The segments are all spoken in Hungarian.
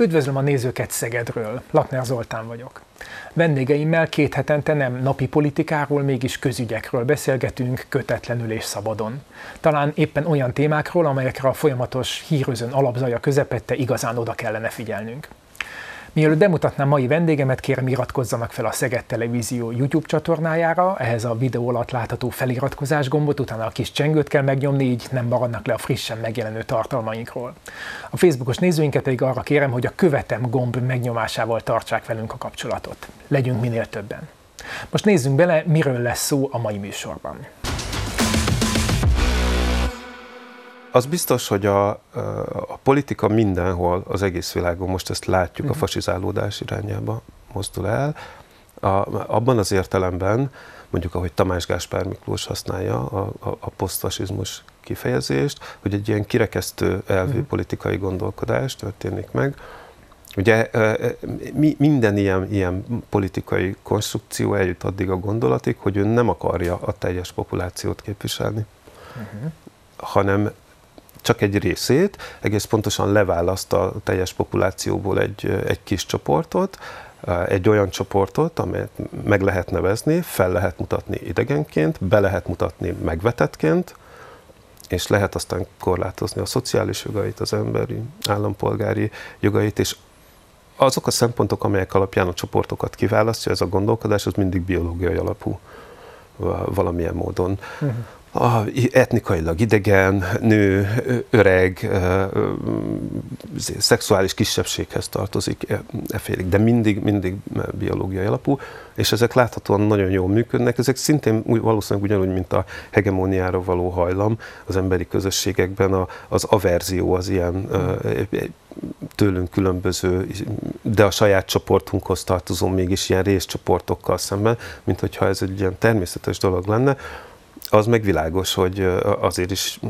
Üdvözlöm a nézőket Szegedről, Latner Zoltán vagyok. Vendégeimmel két hetente nem napi politikáról, mégis közügyekről beszélgetünk kötetlenül és szabadon. Talán éppen olyan témákról, amelyekre a folyamatos hírözön alapzaja közepette igazán oda kellene figyelnünk. Mielőtt bemutatnám mai vendégemet, kérem iratkozzanak fel a Szeged Televízió YouTube csatornájára, ehhez a videó alatt látható feliratkozás gombot, utána a kis csengőt kell megnyomni, így nem maradnak le a frissen megjelenő tartalmainkról. A Facebookos nézőinket pedig arra kérem, hogy a követem gomb megnyomásával tartsák velünk a kapcsolatot. Legyünk minél többen. Most nézzünk bele, miről lesz szó a mai műsorban. Az biztos, hogy a, a politika mindenhol, az egész világon, most ezt látjuk, uh-huh. a mhm. fasizálódás irányába mozdul el. A, abban az értelemben, mondjuk ahogy Tamás Gáspár Miklós használja a, a, a posztfasizmus kifejezést, hogy egy ilyen kirekesztő elvű uh-huh. politikai gondolkodás történik meg. Ugye mi, minden ilyen, ilyen politikai konstrukció eljut addig a gondolatig, hogy ő nem akarja a teljes populációt képviselni, uh-huh. hanem csak egy részét, egész pontosan leválaszt a teljes populációból egy, egy kis csoportot, egy olyan csoportot, amelyet meg lehet nevezni, fel lehet mutatni idegenként, be lehet mutatni megvetettként, és lehet aztán korlátozni a szociális jogait, az emberi, állampolgári jogait, és azok a szempontok, amelyek alapján a csoportokat kiválasztja, ez a gondolkodás, az mindig biológiai alapú valamilyen módon. Uh-huh a etnikailag idegen, nő, öreg, szexuális kisebbséghez tartozik, e, e félig, de mindig, mindig biológiai alapú, és ezek láthatóan nagyon jól működnek. Ezek szintén valószínűleg ugyanúgy, mint a hegemóniára való hajlam az emberi közösségekben, a, az averzió az ilyen tőlünk különböző, de a saját csoportunkhoz tartozó mégis ilyen részcsoportokkal szemben, mint hogyha ez egy ilyen természetes dolog lenne az meg világos, hogy azért is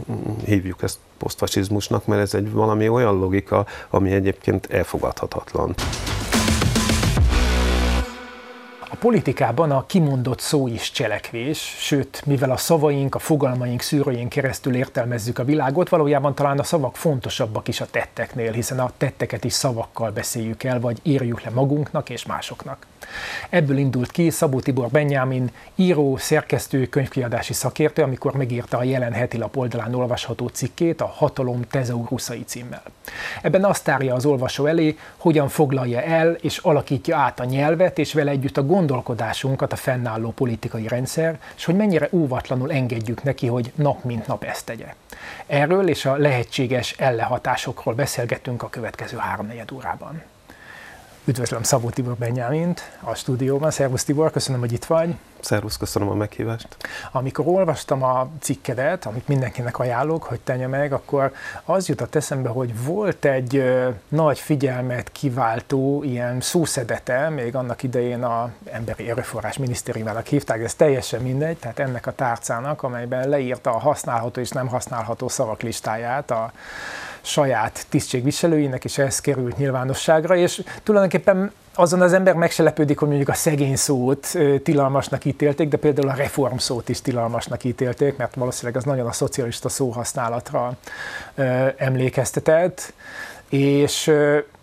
hívjuk ezt posztfasizmusnak, mert ez egy valami olyan logika, ami egyébként elfogadhatatlan. Politikában a kimondott szó is cselekvés, sőt, mivel a szavaink, a fogalmaink szűrőjén keresztül értelmezzük a világot, valójában talán a szavak fontosabbak is a tetteknél, hiszen a tetteket is szavakkal beszéljük el, vagy írjuk le magunknak és másoknak. Ebből indult ki Szabó Tibor Benyámin, író, szerkesztő, könyvkiadási szakértő, amikor megírta a jelen heti lap oldalán olvasható cikkét a Hatalom Tezeuruszai címmel. Ebben azt tárja az olvasó elé, hogyan foglalja el és alakítja át a nyelvet, és vele együtt a gondolkodásunkat a fennálló politikai rendszer, és hogy mennyire óvatlanul engedjük neki, hogy nap mint nap ezt tegye. Erről és a lehetséges ellehatásokról beszélgetünk a következő háromnegyed órában. Üdvözlöm Szabó Tibor Benyámint a stúdióban. Szervusz Tibor, köszönöm, hogy itt vagy. Szervusz, köszönöm a meghívást. Amikor olvastam a cikkedet, amit mindenkinek ajánlok, hogy tenye meg, akkor az jutott eszembe, hogy volt egy ö, nagy figyelmet kiváltó ilyen szószedete, még annak idején a Emberi Erőforrás Minisztériumának hívták, ez teljesen mindegy, tehát ennek a tárcának, amelyben leírta a használható és nem használható szavak listáját a saját tisztségviselőinek, és ez került nyilvánosságra, és tulajdonképpen azon az ember meg hogy mondjuk a szegény szót tilalmasnak ítélték, de például a reform szót is tilalmasnak ítélték, mert valószínűleg az nagyon a szocialista szóhasználatra emlékeztetett, és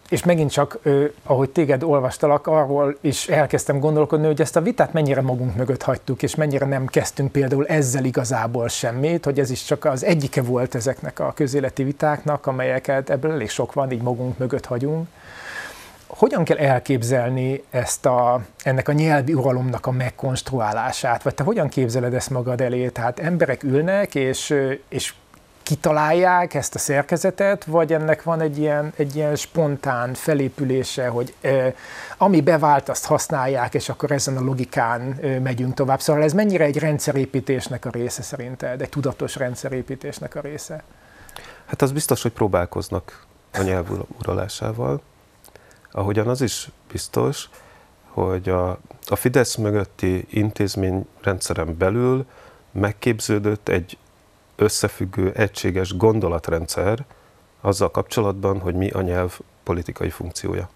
és megint csak, ahogy téged olvastalak, arról is elkezdtem gondolkodni, hogy ezt a vitát mennyire magunk mögött hagytuk, és mennyire nem kezdtünk például ezzel igazából semmit, hogy ez is csak az egyike volt ezeknek a közéleti vitáknak, amelyeket ebből elég sok van, így magunk mögött hagyunk. Hogyan kell elképzelni ezt a, ennek a nyelvi uralomnak a megkonstruálását, vagy te hogyan képzeled ezt magad elé? Tehát emberek ülnek, és, és kitalálják ezt a szerkezetet, vagy ennek van egy ilyen, egy ilyen spontán felépülése, hogy e, ami bevált, azt használják, és akkor ezen a logikán e, megyünk tovább. Szóval ez mennyire egy rendszerépítésnek a része szerinted, egy tudatos rendszerépítésnek a része? Hát az biztos, hogy próbálkoznak a nyelv uralásával. Ahogyan az is biztos, hogy a, a Fidesz mögötti intézményrendszeren belül megképződött egy összefüggő, egységes gondolatrendszer azzal kapcsolatban, hogy mi a nyelv politikai funkciója.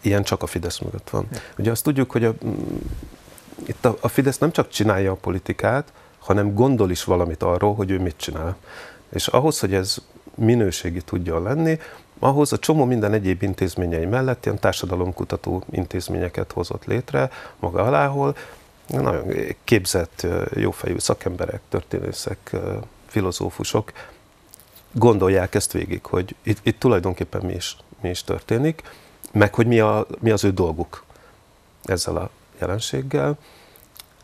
Ilyen csak a Fidesz mögött van. Ugye azt tudjuk, hogy a, itt a, a Fidesz nem csak csinálja a politikát, hanem gondol is valamit arról, hogy ő mit csinál. És ahhoz, hogy ez minőségi tudjon lenni, ahhoz a csomó minden egyéb intézményei mellett ilyen társadalomkutató intézményeket hozott létre maga alá, ahol nagyon képzett, jófejű szakemberek, történészek, filozófusok gondolják ezt végig, hogy itt, itt tulajdonképpen mi is, mi is történik, meg hogy mi, a, mi az ő dolguk ezzel a jelenséggel.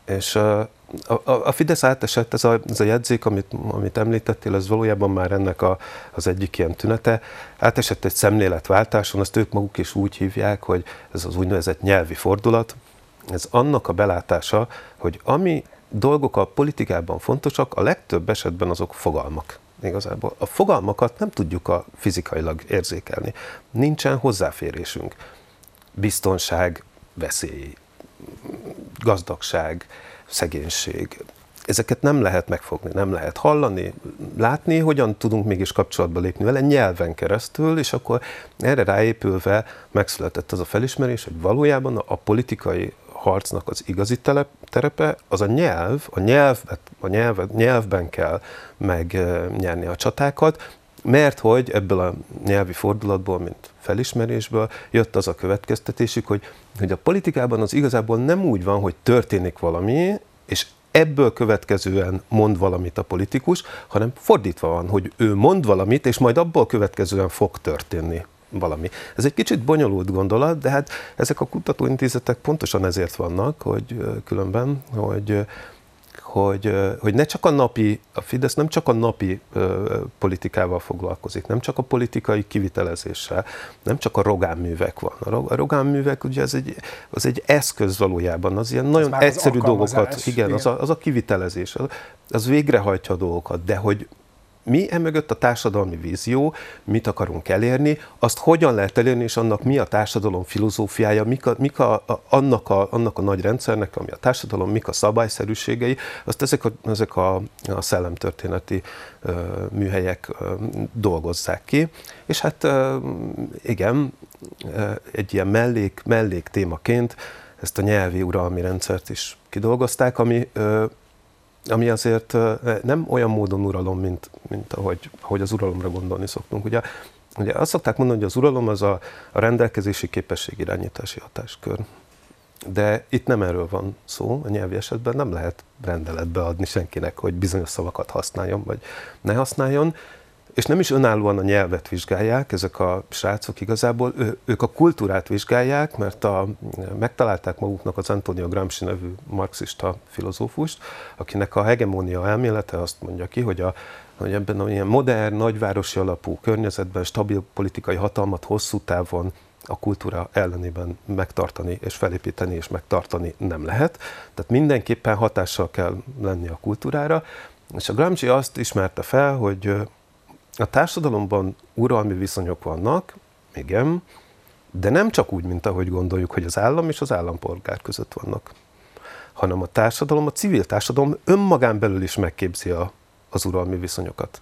És a, a, a Fidesz átesett, ez a, ez a jegyzék, amit, amit említettél, ez valójában már ennek a, az egyik ilyen tünete. Átesett egy szemléletváltáson, azt ők maguk is úgy hívják, hogy ez az úgynevezett nyelvi fordulat. Ez annak a belátása, hogy ami dolgok a politikában fontosak, a legtöbb esetben azok fogalmak igazából. A fogalmakat nem tudjuk a fizikailag érzékelni. Nincsen hozzáférésünk. Biztonság, veszély, gazdagság, szegénység. Ezeket nem lehet megfogni, nem lehet hallani, látni, hogyan tudunk mégis kapcsolatba lépni vele nyelven keresztül, és akkor erre ráépülve megszületett az a felismerés, hogy valójában a politikai harcnak az igazi telep, terepe, az a nyelv, a, nyelvet, a nyelv, nyelvben kell megnyerni a csatákat, mert hogy ebből a nyelvi fordulatból, mint felismerésből jött az a következtetésük, hogy, hogy a politikában az igazából nem úgy van, hogy történik valami, és ebből következően mond valamit a politikus, hanem fordítva van, hogy ő mond valamit, és majd abból következően fog történni valami. Ez egy kicsit bonyolult gondolat, de hát ezek a kutatóintézetek pontosan ezért vannak, hogy különben, hogy hogy, hogy ne csak a napi, a Fidesz nem csak a napi politikával foglalkozik, nem csak a politikai kivitelezéssel, nem csak a rogánművek van. A rogánművek ugye ez egy, az egy eszköz valójában, az ilyen nagyon egyszerű dolgokat, igen, igen. Az, a, az a kivitelezés, az, az végrehajtja a dolgokat, de hogy mi emögött a társadalmi vízió, mit akarunk elérni, azt hogyan lehet elérni, és annak mi a társadalom filozófiája, mik a, mik a, a, annak, a, annak a nagy rendszernek, ami a társadalom, mik a szabályszerűségei, azt ezek a, ezek a, a szellemtörténeti ö, műhelyek ö, dolgozzák ki. És hát ö, igen, egy ilyen mellék, mellék témaként ezt a nyelvi uralmi rendszert is kidolgozták, ami ö, ami azért nem olyan módon uralom, mint, mint ahogy, ahogy az uralomra gondolni szoktunk. Ugye, ugye azt szokták mondani, hogy az uralom az a, a rendelkezési képesség irányítási hatáskör. De itt nem erről van szó, a nyelvi esetben nem lehet rendeletbe adni senkinek, hogy bizonyos szavakat használjon, vagy ne használjon és nem is önállóan a nyelvet vizsgálják, ezek a srácok igazából, ő, ők a kultúrát vizsgálják, mert a, megtalálták maguknak az Antonio Gramsci nevű marxista filozófust, akinek a hegemónia elmélete azt mondja ki, hogy, a, hogy ebben a ilyen modern, nagyvárosi alapú környezetben stabil politikai hatalmat hosszú távon a kultúra ellenében megtartani és felépíteni és megtartani nem lehet. Tehát mindenképpen hatással kell lenni a kultúrára, és a Gramsci azt ismerte fel, hogy a társadalomban uralmi viszonyok vannak, igen, de nem csak úgy, mint ahogy gondoljuk, hogy az állam és az állampolgár között vannak, hanem a társadalom, a civil társadalom önmagán belül is megképzi a, az uralmi viszonyokat.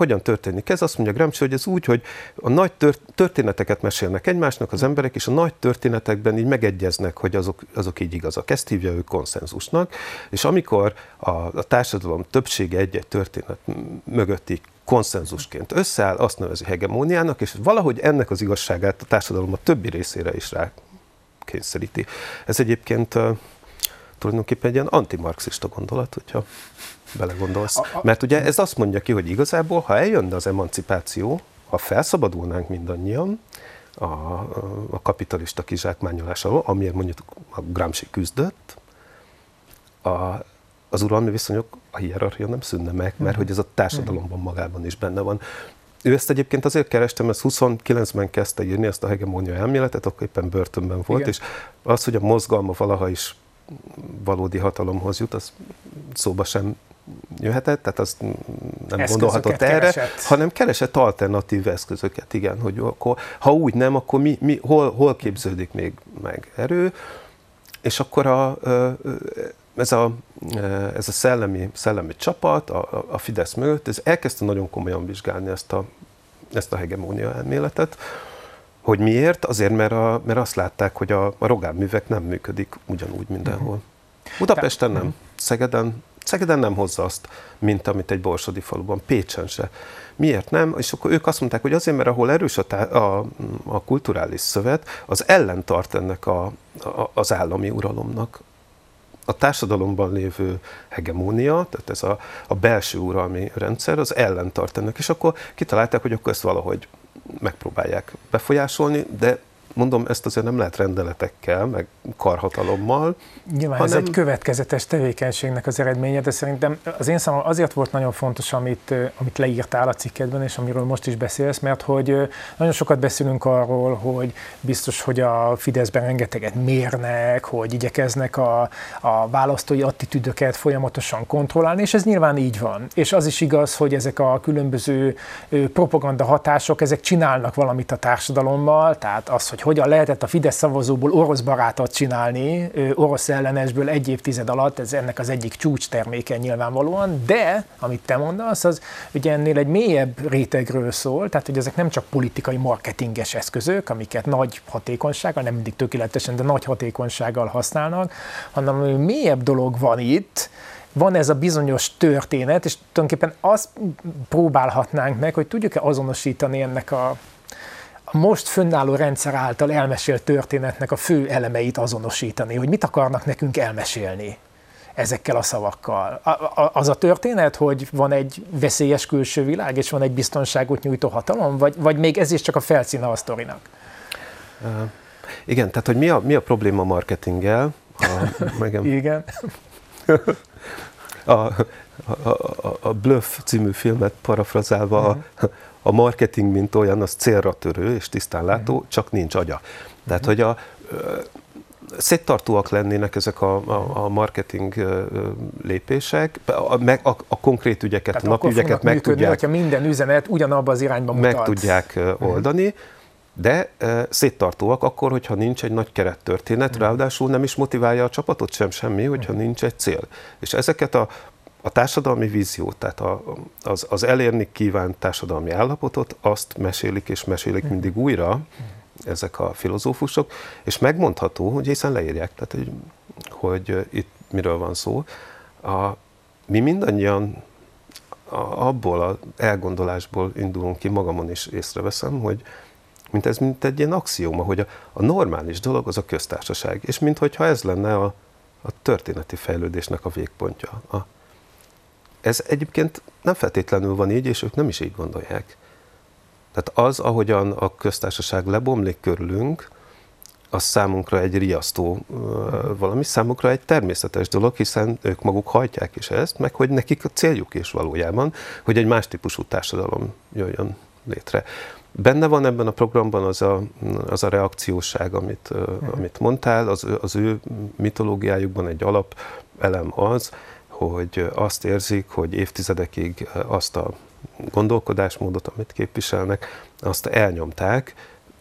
Hogyan történik ez? Azt mondja Gramsci, hogy ez úgy, hogy a nagy történeteket mesélnek egymásnak az emberek, és a nagy történetekben így megegyeznek, hogy azok, azok így igazak. Ezt hívja ő konszenzusnak, és amikor a, a társadalom többsége egy-egy történet mögötti konszenzusként összeáll, azt nevezi hegemóniának, és valahogy ennek az igazságát a társadalom a többi részére is rá kényszeríti. Ez egyébként tulajdonképpen egy ilyen antimarxista gondolat, hogyha belegondolsz. Mert ugye ez azt mondja ki, hogy igazából, ha eljönne az emancipáció, ha felszabadulnánk mindannyian a, a kapitalista alól, amiért mondjuk a Gramsci küzdött, a, az uralmi viszonyok, a hierarchia nem szűnne meg, mert hogy ez a társadalomban magában is benne van. Ő ezt egyébként azért kerestem, mert 29-ben kezdte írni ezt a hegemónia elméletet, akkor éppen börtönben volt, Igen. és az, hogy a mozgalma valaha is valódi hatalomhoz jut, az szóba sem jöhetett, tehát azt nem eszközöket gondolhatott erre, keresett. hanem keresett alternatív eszközöket, igen, hogy akkor, ha úgy nem, akkor mi, mi, hol, hol képződik még meg erő, és akkor a, ez a, ez a szellemi, szellemi csapat a, a Fidesz mögött, ez elkezdte nagyon komolyan vizsgálni ezt a, ezt a hegemónia elméletet, hogy miért? Azért, mert, a, mert azt látták, hogy a, a rogán művek nem működik ugyanúgy mindenhol. Budapesten nem, Szegeden Szegeden nem hozza azt, mint amit egy borsodi faluban, Pécsen se. Miért nem? És akkor ők azt mondták, hogy azért, mert ahol erős a, tá- a, a kulturális szövet, az ellen tart ennek a, a, az állami uralomnak. A társadalomban lévő hegemónia, tehát ez a, a belső uralmi rendszer, az ellen tart ennek, és akkor kitalálták, hogy akkor ezt valahogy megpróbálják befolyásolni, de mondom, ezt azért nem lehet rendeletekkel, meg karhatalommal. Nyilván hanem... ez egy következetes tevékenységnek az eredménye, de szerintem az én számomra azért volt nagyon fontos, amit, amit leírtál a cikkedben, és amiről most is beszélsz, mert hogy nagyon sokat beszélünk arról, hogy biztos, hogy a Fideszben rengeteget mérnek, hogy igyekeznek a, a választói attitűdöket folyamatosan kontrollálni, és ez nyilván így van. És az is igaz, hogy ezek a különböző propaganda hatások, ezek csinálnak valamit a társadalommal, tehát az, hogy hogy hogyan lehetett a Fidesz szavazóból orosz barátot csinálni, orosz ellenesből egy évtized alatt, ez ennek az egyik csúcs terméke nyilvánvalóan, de amit te mondasz, az ugye ennél egy mélyebb rétegről szól, tehát hogy ezek nem csak politikai marketinges eszközök, amiket nagy hatékonysággal, nem mindig tökéletesen, de nagy hatékonysággal használnak, hanem mélyebb dolog van itt, van ez a bizonyos történet, és tulajdonképpen azt próbálhatnánk meg, hogy tudjuk-e azonosítani ennek a a most fönnálló rendszer által elmesélt történetnek a fő elemeit azonosítani, hogy mit akarnak nekünk elmesélni ezekkel a szavakkal. Az a történet, hogy van egy veszélyes külső világ, és van egy biztonságot nyújtó hatalom, vagy, vagy még ez is csak a felszíne a sztorinak? Uh, igen, tehát hogy mi a, mi a probléma marketinggel? A, megem, igen. a, a, a, a Bluff című filmet parafrazálva, uh-huh. a, a marketing, mint olyan, az célra törő és tisztánlátó, uh-huh. csak nincs agya. Tehát, uh-huh. hogy a széttartóak lennének ezek a, a, a marketing lépések, a, meg a, a konkrét ügyeket, Tehát a napügyeket meg működni, tudják... hogyha minden üzenet ugyanabba az irányba mutat. Meg tudják uh-huh. oldani, de e, széttartóak akkor, hogyha nincs egy nagy kerettörténet, uh-huh. ráadásul nem is motiválja a csapatot sem semmi, hogyha nincs egy cél. És ezeket a a társadalmi víziót, tehát a, az, az elérni kívánt társadalmi állapotot, azt mesélik és mesélik mhm. mindig újra ezek a filozófusok, és megmondható, hogy hiszen leírják, tehát hogy, hogy itt miről van szó. A, mi mindannyian abból az elgondolásból indulunk ki, magamon is észreveszem, hogy mint ez mint egy ilyen axióma, hogy a, a normális dolog az a köztársaság, és minthogyha ez lenne a, a történeti fejlődésnek a végpontja, a ez egyébként nem feltétlenül van így, és ők nem is így gondolják. Tehát az, ahogyan a köztársaság lebomlik körülünk, az számunkra egy riasztó valami, számunkra egy természetes dolog, hiszen ők maguk hajtják is ezt, meg hogy nekik a céljuk is valójában, hogy egy más típusú társadalom jöjjön létre. Benne van ebben a programban az a, az a reakcióság, amit, amit mondtál, az, az ő mitológiájukban egy alap elem az, hogy azt érzik, hogy évtizedekig azt a gondolkodásmódot, amit képviselnek, azt elnyomták,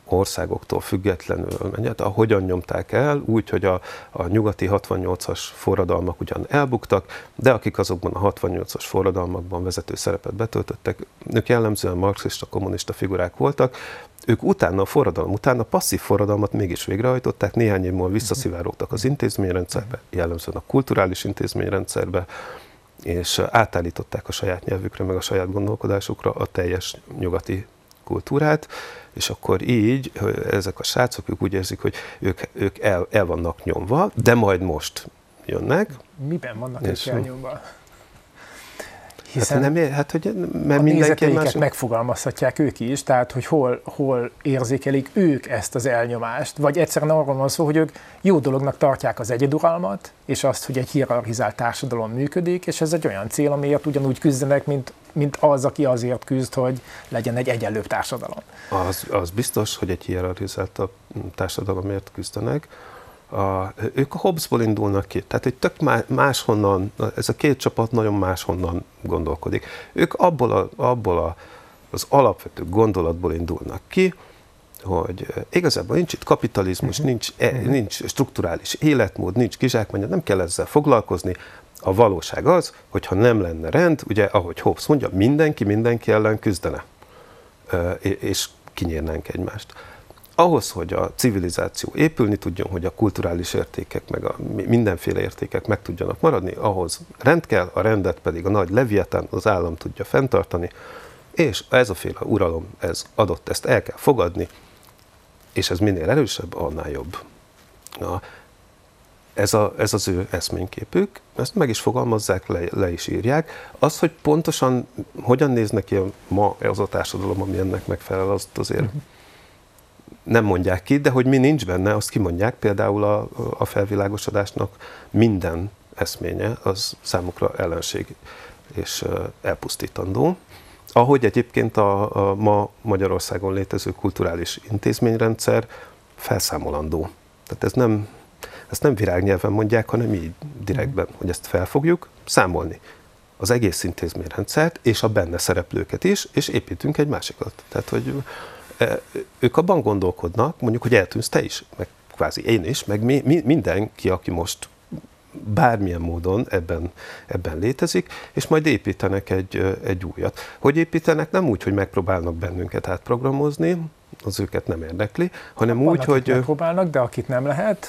országoktól függetlenül. Mennyet, ahogyan nyomták el, úgy, hogy a, a nyugati 68-as forradalmak ugyan elbuktak, de akik azokban a 68-as forradalmakban vezető szerepet betöltöttek, ők jellemzően marxista, kommunista figurák voltak, ők utána a forradalom után a passzív forradalmat mégis végrehajtották, néhány év múlva visszaszivárogtak az intézményrendszerbe, jellemzően a kulturális intézményrendszerbe, és átállították a saját nyelvükre, meg a saját gondolkodásukra a teljes nyugati kultúrát, és akkor így ezek a srácok ők úgy érzik, hogy ők, ők el, el vannak nyomva, de majd most jönnek. Miben vannak ők elnyomva? Hiszen hát, nem, hát hogy mert a nézeteiket más... megfogalmazhatják ők is, tehát hogy hol, hol érzékelik ők ezt az elnyomást, vagy egyszerűen arról van szó, hogy ők jó dolognak tartják az egyeduralmat, és azt, hogy egy hierarchizált társadalom működik, és ez egy olyan cél, amiért ugyanúgy küzdenek, mint, mint az, aki azért küzd, hogy legyen egy egyenlőbb társadalom. Az, az biztos, hogy egy hierarchizált társadalomért küzdenek, a, ők a Hobbesból indulnak ki. Tehát egy tök máshonnan, ez a két csapat nagyon máshonnan gondolkodik. Ők abból, a, abból a, az alapvető gondolatból indulnak ki, hogy igazából nincs itt kapitalizmus, uh-huh. nincs, e, uh-huh. nincs strukturális életmód, nincs kizsákmány, nem kell ezzel foglalkozni. A valóság az, hogyha nem lenne rend, ugye, ahogy Hobbes mondja, mindenki mindenki ellen küzdene, és kinyírnánk egymást ahhoz, hogy a civilizáció épülni tudjon, hogy a kulturális értékek, meg a mindenféle értékek meg tudjanak maradni, ahhoz rend kell, a rendet pedig a nagy leviatán az állam tudja fenntartani, és ez a féle uralom, ez adott, ezt el kell fogadni, és ez minél erősebb, annál jobb. Na, ez, a, ez az ő eszményképük, ezt meg is fogalmazzák, le, le is írják. Az, hogy pontosan hogyan néz neki ma az a társadalom, ami ennek megfelel, azt azért uh-huh. Nem mondják ki, de hogy mi nincs benne, azt kimondják. Például a, a felvilágosodásnak minden eszménye, az számukra ellenség és elpusztítandó. Ahogy egyébként a, a ma Magyarországon létező kulturális intézményrendszer felszámolandó. Tehát ez nem, ezt nem virágnyelven mondják, hanem így direktben, mm. hogy ezt felfogjuk, számolni az egész intézményrendszert, és a benne szereplőket is, és építünk egy másikat. Tehát, hogy ők abban gondolkodnak, mondjuk, hogy eltűnsz te is, meg kvázi én is, meg mi, mi, mindenki, aki most bármilyen módon ebben, ebben létezik, és majd építenek egy, egy újat. Hogy építenek? Nem úgy, hogy megpróbálnak bennünket átprogramozni, az őket nem érdekli, hanem úgy, hogy... Megpróbálnak, de akit nem lehet.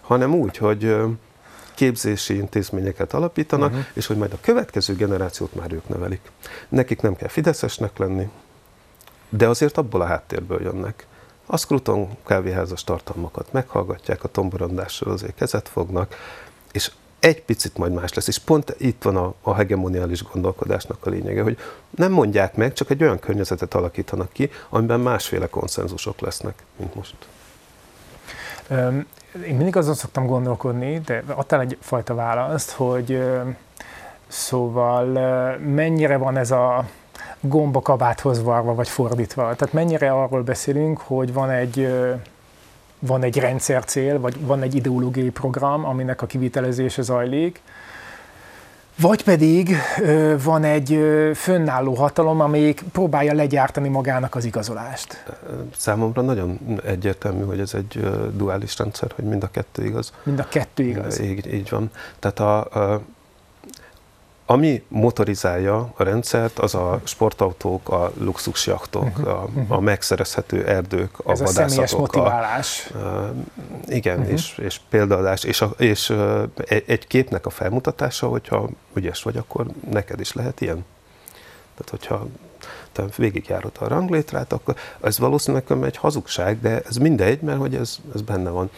Hanem úgy, hogy képzési intézményeket alapítanak, uh-huh. és hogy majd a következő generációt már ők nevelik. Nekik nem kell fideszesnek lenni, de azért abból a háttérből jönnek. A Scruton kávéházas tartalmakat meghallgatják, a tomborondásról azért kezet fognak, és egy picit majd más lesz, és pont itt van a, a hegemoniális gondolkodásnak a lényege, hogy nem mondják meg, csak egy olyan környezetet alakítanak ki, amiben másféle konszenzusok lesznek, mint most. Én mindig azon szoktam gondolkodni, de adtál egyfajta választ, hogy szóval mennyire van ez a gomba kabáthoz varva, vagy fordítva. Tehát mennyire arról beszélünk, hogy van egy van egy rendszercél, vagy van egy ideológiai program, aminek a kivitelezése zajlik, vagy pedig ö, van egy ö, fönnálló hatalom, amelyik próbálja legyártani magának az igazolást. Számomra nagyon egyértelmű, hogy ez egy ö, duális rendszer, hogy mind a kettő igaz. Mind a kettő igaz. Így, így van. Tehát a, a ami motorizálja a rendszert, az a sportautók, a luxusjachtok, uh-huh. a, a megszerezhető erdők, a Ez vadászatok. a motiválás. A, a, igen, uh-huh. és, és példaadás, és, a, és egy képnek a felmutatása, hogyha ügyes vagy, akkor neked is lehet ilyen. Tehát, hogyha te végigjárod a ranglétrát, akkor ez valószínűleg egy hazugság, de ez mindegy, mert hogy ez, ez benne van.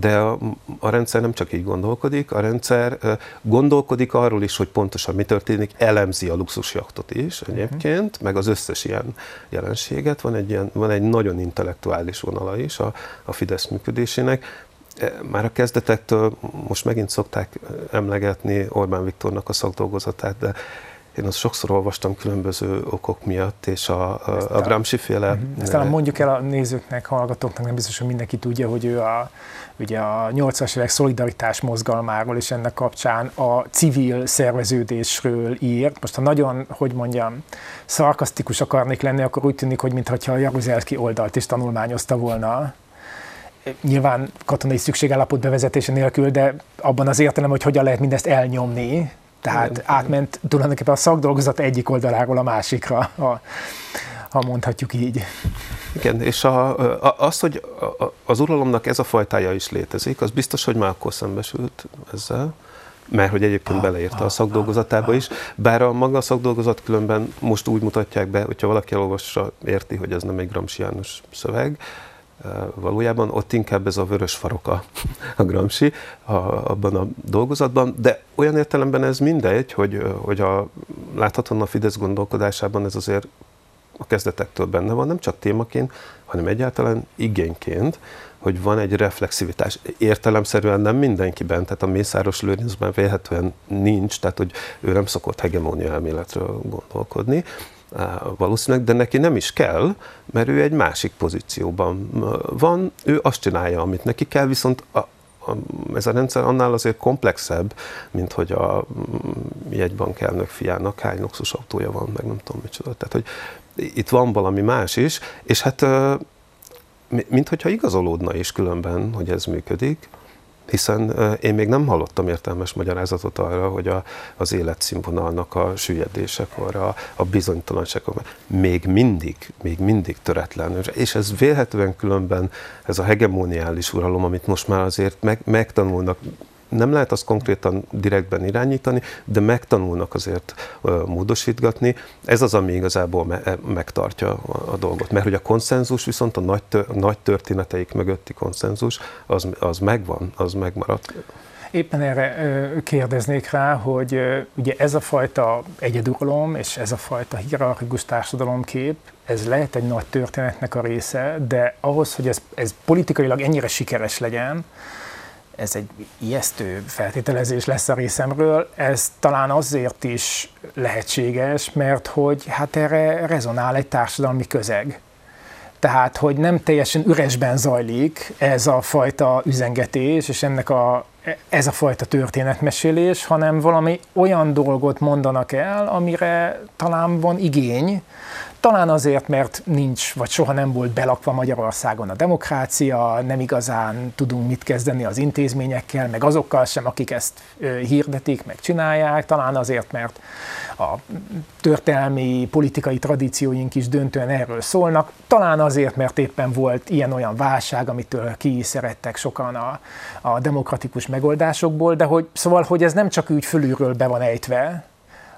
De a, a rendszer nem csak így gondolkodik, a rendszer gondolkodik arról is, hogy pontosan mi történik, elemzi a luxusjaktot is egyébként, uh-huh. meg az összes ilyen jelenséget. Van egy, ilyen, van egy nagyon intellektuális vonala is a, a Fidesz működésének. E, már a kezdetektől most megint szokták emlegetni Orbán Viktornak a szakdolgozatát, de én azt sokszor olvastam különböző okok miatt, és a, a, a Gramsci féle... Uh-huh. Ezt talán mondjuk el a nézőknek, hallgatóknak, nem biztos, hogy mindenki tudja, hogy ő a, ugye a 80-as évek szolidaritás mozgalmáról és ennek kapcsán a civil szerveződésről ír. Most ha nagyon, hogy mondjam, szarkasztikus akarnék lenni, akkor úgy tűnik, hogy mintha a Jaruzelski oldalt is tanulmányozta volna, nyilván katonai szükségállapot bevezetése nélkül, de abban az értelem, hogy hogyan lehet mindezt elnyomni, tehát igen, átment tulajdonképpen a szakdolgozat egyik oldaláról a másikra, ha, ha mondhatjuk így. Igen, és a, a, az, hogy a, az uralomnak ez a fajtája is létezik, az biztos, hogy már akkor szembesült ezzel, mert hogy egyébként beleírta a szakdolgozatába is, bár a maga a szakdolgozat különben most úgy mutatják be, hogyha valaki elolvassa, érti, hogy ez nem egy Gramsci János szöveg, valójában ott inkább ez a vörös faroka a Gramsci a, abban a dolgozatban, de olyan értelemben ez mindegy, hogy, hogy a, láthatóan a Fidesz gondolkodásában ez azért a kezdetektől benne van, nem csak témaként, hanem egyáltalán igényként, hogy van egy reflexivitás. Értelemszerűen nem mindenkiben, tehát a Mészáros Lőrincben vélhetően nincs, tehát hogy ő nem szokott hegemónia elméletről gondolkodni, valószínűleg, de neki nem is kell, mert ő egy másik pozícióban van, ő azt csinálja, amit neki kell, viszont a, a, ez a rendszer annál azért komplexebb, mint hogy a jegybank elnök fiának hány luxus autója van, meg nem tudom micsoda. Tehát, hogy itt van valami más is, és hát mint hogyha igazolódna is különben, hogy ez működik, hiszen én még nem hallottam értelmes magyarázatot arra, hogy a, az életszínvonalnak a süllyedésekor, a, a bizonytalanságok még mindig, még mindig töretlen. És ez vélhetően különben ez a hegemoniális uralom, amit most már azért meg, megtanulnak nem lehet azt konkrétan direktben irányítani, de megtanulnak azért módosítgatni. Ez az, ami igazából me- e, megtartja a, dolgot. Mert hogy a konszenzus, viszont a nagy, tör- nagy történeteik mögötti konszenzus, az, az megvan, az megmaradt. Éppen erre kérdeznék rá, hogy ugye ez a fajta egyeduralom és ez a fajta hierarchikus társadalomkép, ez lehet egy nagy történetnek a része, de ahhoz, hogy ez, ez politikailag ennyire sikeres legyen, ez egy ijesztő feltételezés lesz a részemről, ez talán azért is lehetséges, mert hogy hát erre rezonál egy társadalmi közeg. Tehát, hogy nem teljesen üresben zajlik ez a fajta üzengetés, és ennek a, ez a fajta történetmesélés, hanem valami olyan dolgot mondanak el, amire talán van igény, talán azért, mert nincs, vagy soha nem volt belakva Magyarországon a demokrácia, nem igazán tudunk mit kezdeni az intézményekkel, meg azokkal sem, akik ezt hirdetik, meg csinálják. Talán azért, mert a történelmi, politikai tradícióink is döntően erről szólnak. Talán azért, mert éppen volt ilyen-olyan válság, amitől ki szerettek sokan a, a demokratikus megoldásokból, de hogy szóval, hogy ez nem csak úgy fölülről be van ejtve,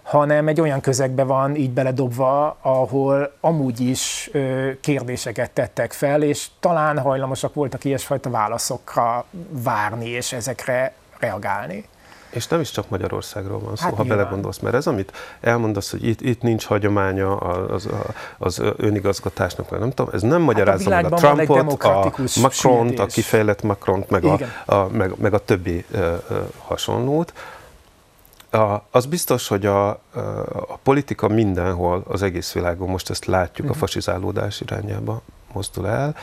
hanem egy olyan közegbe van így beledobva, ahol amúgy is ö, kérdéseket tettek fel, és talán hajlamosak voltak ilyesfajta válaszokra várni, és ezekre reagálni. És nem is csak Magyarországról van szó, hát ha nyilván. belegondolsz, mert ez, amit elmondasz, hogy itt, itt nincs hagyománya az, az önigazgatásnak, vagy nem tudom, ez nem magyarázza hát a meg a Trumpot, a Macron-t, a kifejlett Macron-t, meg a, a, meg, meg a többi uh, uh, hasonlót, a, az biztos, hogy a, a politika mindenhol, az egész világon, most ezt látjuk, uh-huh. a mhm. fasizálódás irányába mozdul el.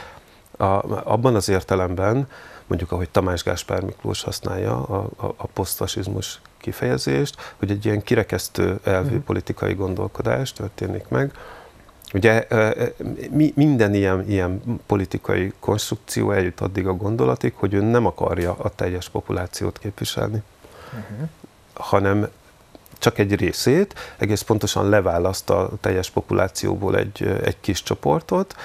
A, abban az értelemben, mondjuk ahogy Tamás Gáspár Miklós használja a, a, a posztfasizmus kifejezést, hogy egy ilyen kirekesztő elvű uh-huh. politikai gondolkodás történik meg. Ugye mi, minden ilyen, ilyen politikai konstrukció eljut addig a gondolatig, hogy ő nem akarja a teljes populációt képviselni. Uh-huh hanem csak egy részét, egész pontosan leválaszt a teljes populációból egy, egy kis csoportot,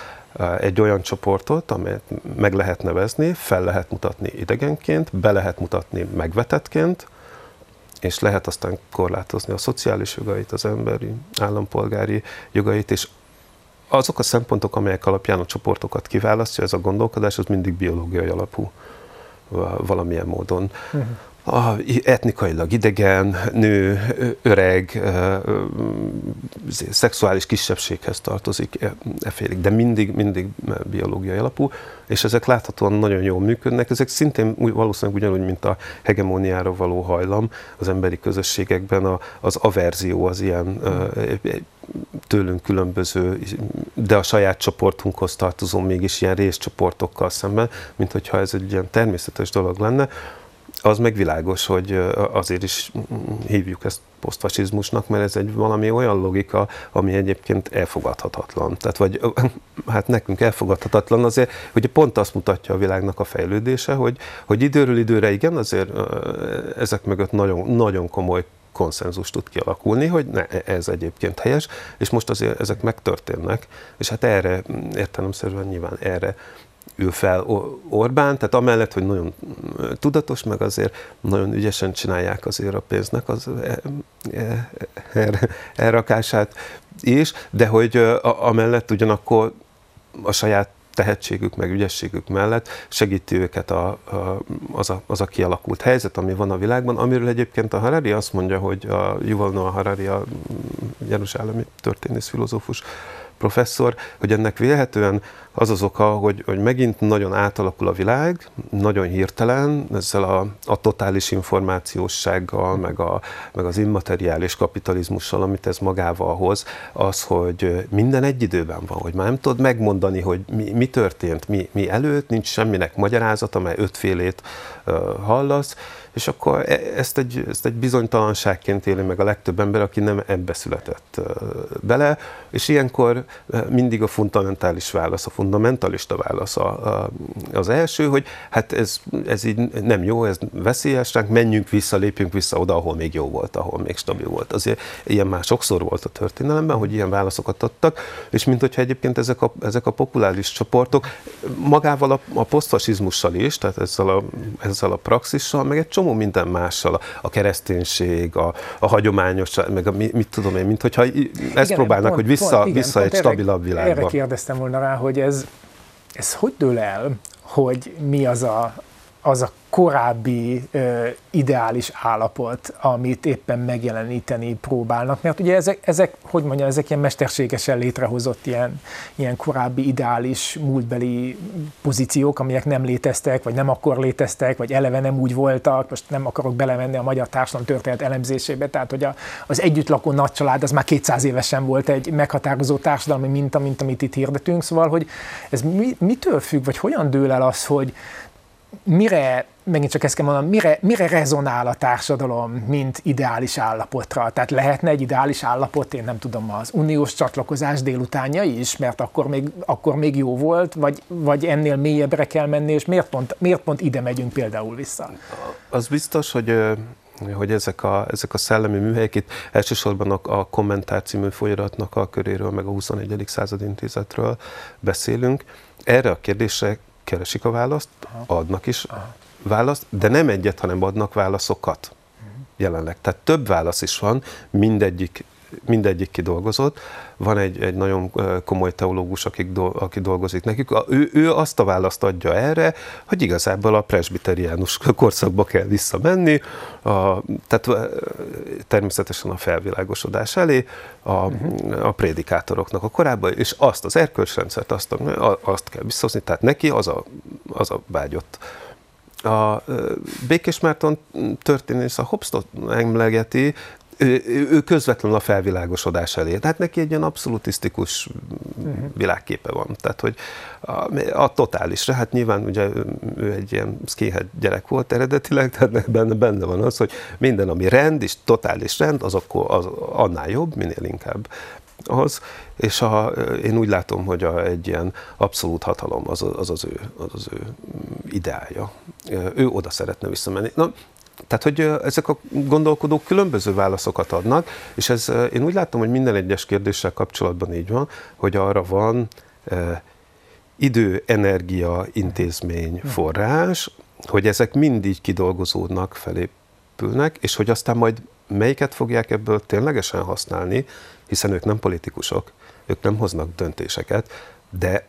egy olyan csoportot, amelyet meg lehet nevezni, fel lehet mutatni idegenként, be lehet mutatni megvetetként, és lehet aztán korlátozni a szociális jogait, az emberi, állampolgári jogait, és azok a szempontok, amelyek alapján a csoportokat kiválasztja, ez a gondolkodás, az mindig biológiai alapú valamilyen módon. Uh-huh a etnikailag idegen, nő, öreg, szexuális kisebbséghez tartozik, e, e félig, de mindig, mindig biológiai alapú, és ezek láthatóan nagyon jól működnek. Ezek szintén valószínűleg ugyanúgy, mint a hegemóniára való hajlam az emberi közösségekben, a, az averzió az ilyen tőlünk különböző, de a saját csoportunkhoz tartozó mégis ilyen részcsoportokkal szemben, mint hogyha ez egy ilyen természetes dolog lenne az meg világos, hogy azért is hívjuk ezt posztfasizmusnak, mert ez egy valami olyan logika, ami egyébként elfogadhatatlan. Tehát vagy hát nekünk elfogadhatatlan azért, hogy pont azt mutatja a világnak a fejlődése, hogy, hogy időről időre igen, azért ezek mögött nagyon, nagyon komoly konszenzus tud kialakulni, hogy ne, ez egyébként helyes, és most azért ezek megtörténnek, és hát erre értelemszerűen nyilván erre ül fel Orbán, tehát amellett, hogy nagyon tudatos, meg azért nagyon ügyesen csinálják azért a pénznek az e, e, elrakását is, de hogy amellett ugyanakkor a saját tehetségük, meg ügyességük mellett segíti őket a, a, az, a, az a kialakult helyzet, ami van a világban, amiről egyébként a Harari azt mondja, hogy a Yuval Noah Harari, a Jeruzsálemi történész filozófus, professzor, hogy ennek vélhetően az az oka, hogy, hogy megint nagyon átalakul a világ, nagyon hirtelen, ezzel a, a totális információssággal, meg, a, meg az immateriális kapitalizmussal, amit ez magával hoz, az, hogy minden egy időben van, hogy már nem tudod megmondani, hogy mi, mi történt, mi, mi előtt, nincs semminek magyarázata, mert ötfélét uh, hallasz, és akkor e, ezt egy, ezt egy bizonytalanságként éli meg a legtöbb ember, aki nem ebbe született bele, és ilyenkor mindig a fundamentális válasz, a fundamentalista válasz a, a, az első, hogy hát ez, ez így nem jó, ez veszélyes, menjünk vissza, lépjünk vissza oda, ahol még jó volt, ahol még stabil volt. Azért ilyen már sokszor volt a történelemben, hogy ilyen válaszokat adtak, és mint hogyha egyébként ezek a, ezek a populáris csoportok magával a, a posztfasizmussal is, tehát ezzel a, ezzel a praxissal, meg egy csomó minden mással, a, kereszténység, a, a hagyományos, meg a, mit, tudom én, mint hogyha ezt igen, próbálnak, pont, hogy vissza, pont, igen, vissza egy erre, stabilabb világba. Erre kérdeztem volna rá, hogy ez, ez hogy dől el, hogy mi az a, az a korábbi ö, ideális állapot, amit éppen megjeleníteni próbálnak. Mert ugye ezek, ezek hogy mondja, ezek ilyen mesterségesen létrehozott ilyen, ilyen korábbi ideális múltbeli pozíciók, amelyek nem léteztek, vagy nem akkor léteztek, vagy eleve nem úgy voltak. Most nem akarok belemenni a magyar társadalom történet elemzésébe, tehát hogy a, az együttlakó nagycsalád az már 200 évesen volt egy meghatározó társadalmi minta, mint amit itt hirdetünk. Szóval, hogy ez mi, mitől függ, vagy hogyan dől el az, hogy mire, megint csak ezt kell mondanom, mire, mire rezonál a társadalom, mint ideális állapotra? Tehát lehetne egy ideális állapot, én nem tudom, az uniós csatlakozás délutánja is, mert akkor még, akkor még jó volt, vagy, vagy ennél mélyebbre kell menni, és miért pont, miért pont ide megyünk például vissza? Az biztos, hogy hogy ezek a, ezek a szellemi műhelyek, itt elsősorban a, a kommentár című folyamatnak a köréről, meg a 21. század intézetről beszélünk. Erre a kérdésre keresik a választ, Aha. adnak is Aha. választ, de nem egyet, hanem adnak válaszokat uh-huh. jelenleg. Tehát több válasz is van, mindegyik mindegyik kidolgozott. Van egy, egy nagyon komoly teológus, akik do, aki dolgozik nekik. Ő, ő azt a választ adja erre, hogy igazából a presbiteriánus korszakba kell visszamenni, a, tehát természetesen a felvilágosodás elé, a, uh-huh. a prédikátoroknak a korábban, és azt az erkölcsrendszert, azt, azt kell visszahozni, tehát neki az a, az a vágyott a Békés Márton történész a Hobstot emlegeti, ő, ő közvetlenül a felvilágosodás elé. Tehát neki egy ilyen abszolutisztikus uh-huh. világképe van. Tehát, hogy a, a totálisra, hát nyilván ugye ő egy ilyen skinhead gyerek volt eredetileg, tehát benne, benne van az, hogy minden, ami rend és totális rend, az akkor az, annál jobb, minél inkább az, és a, én úgy látom, hogy a, egy ilyen abszolút hatalom az az, az, ő, az az ő ideája. Ő oda szeretne visszamenni. Na, tehát, hogy ezek a gondolkodók különböző válaszokat adnak, és ez én úgy látom, hogy minden egyes kérdéssel kapcsolatban így van, hogy arra van idő, energia, intézmény, forrás, hogy ezek mindig kidolgozódnak, felépülnek, és hogy aztán majd melyiket fogják ebből ténylegesen használni, hiszen ők nem politikusok, ők nem hoznak döntéseket, de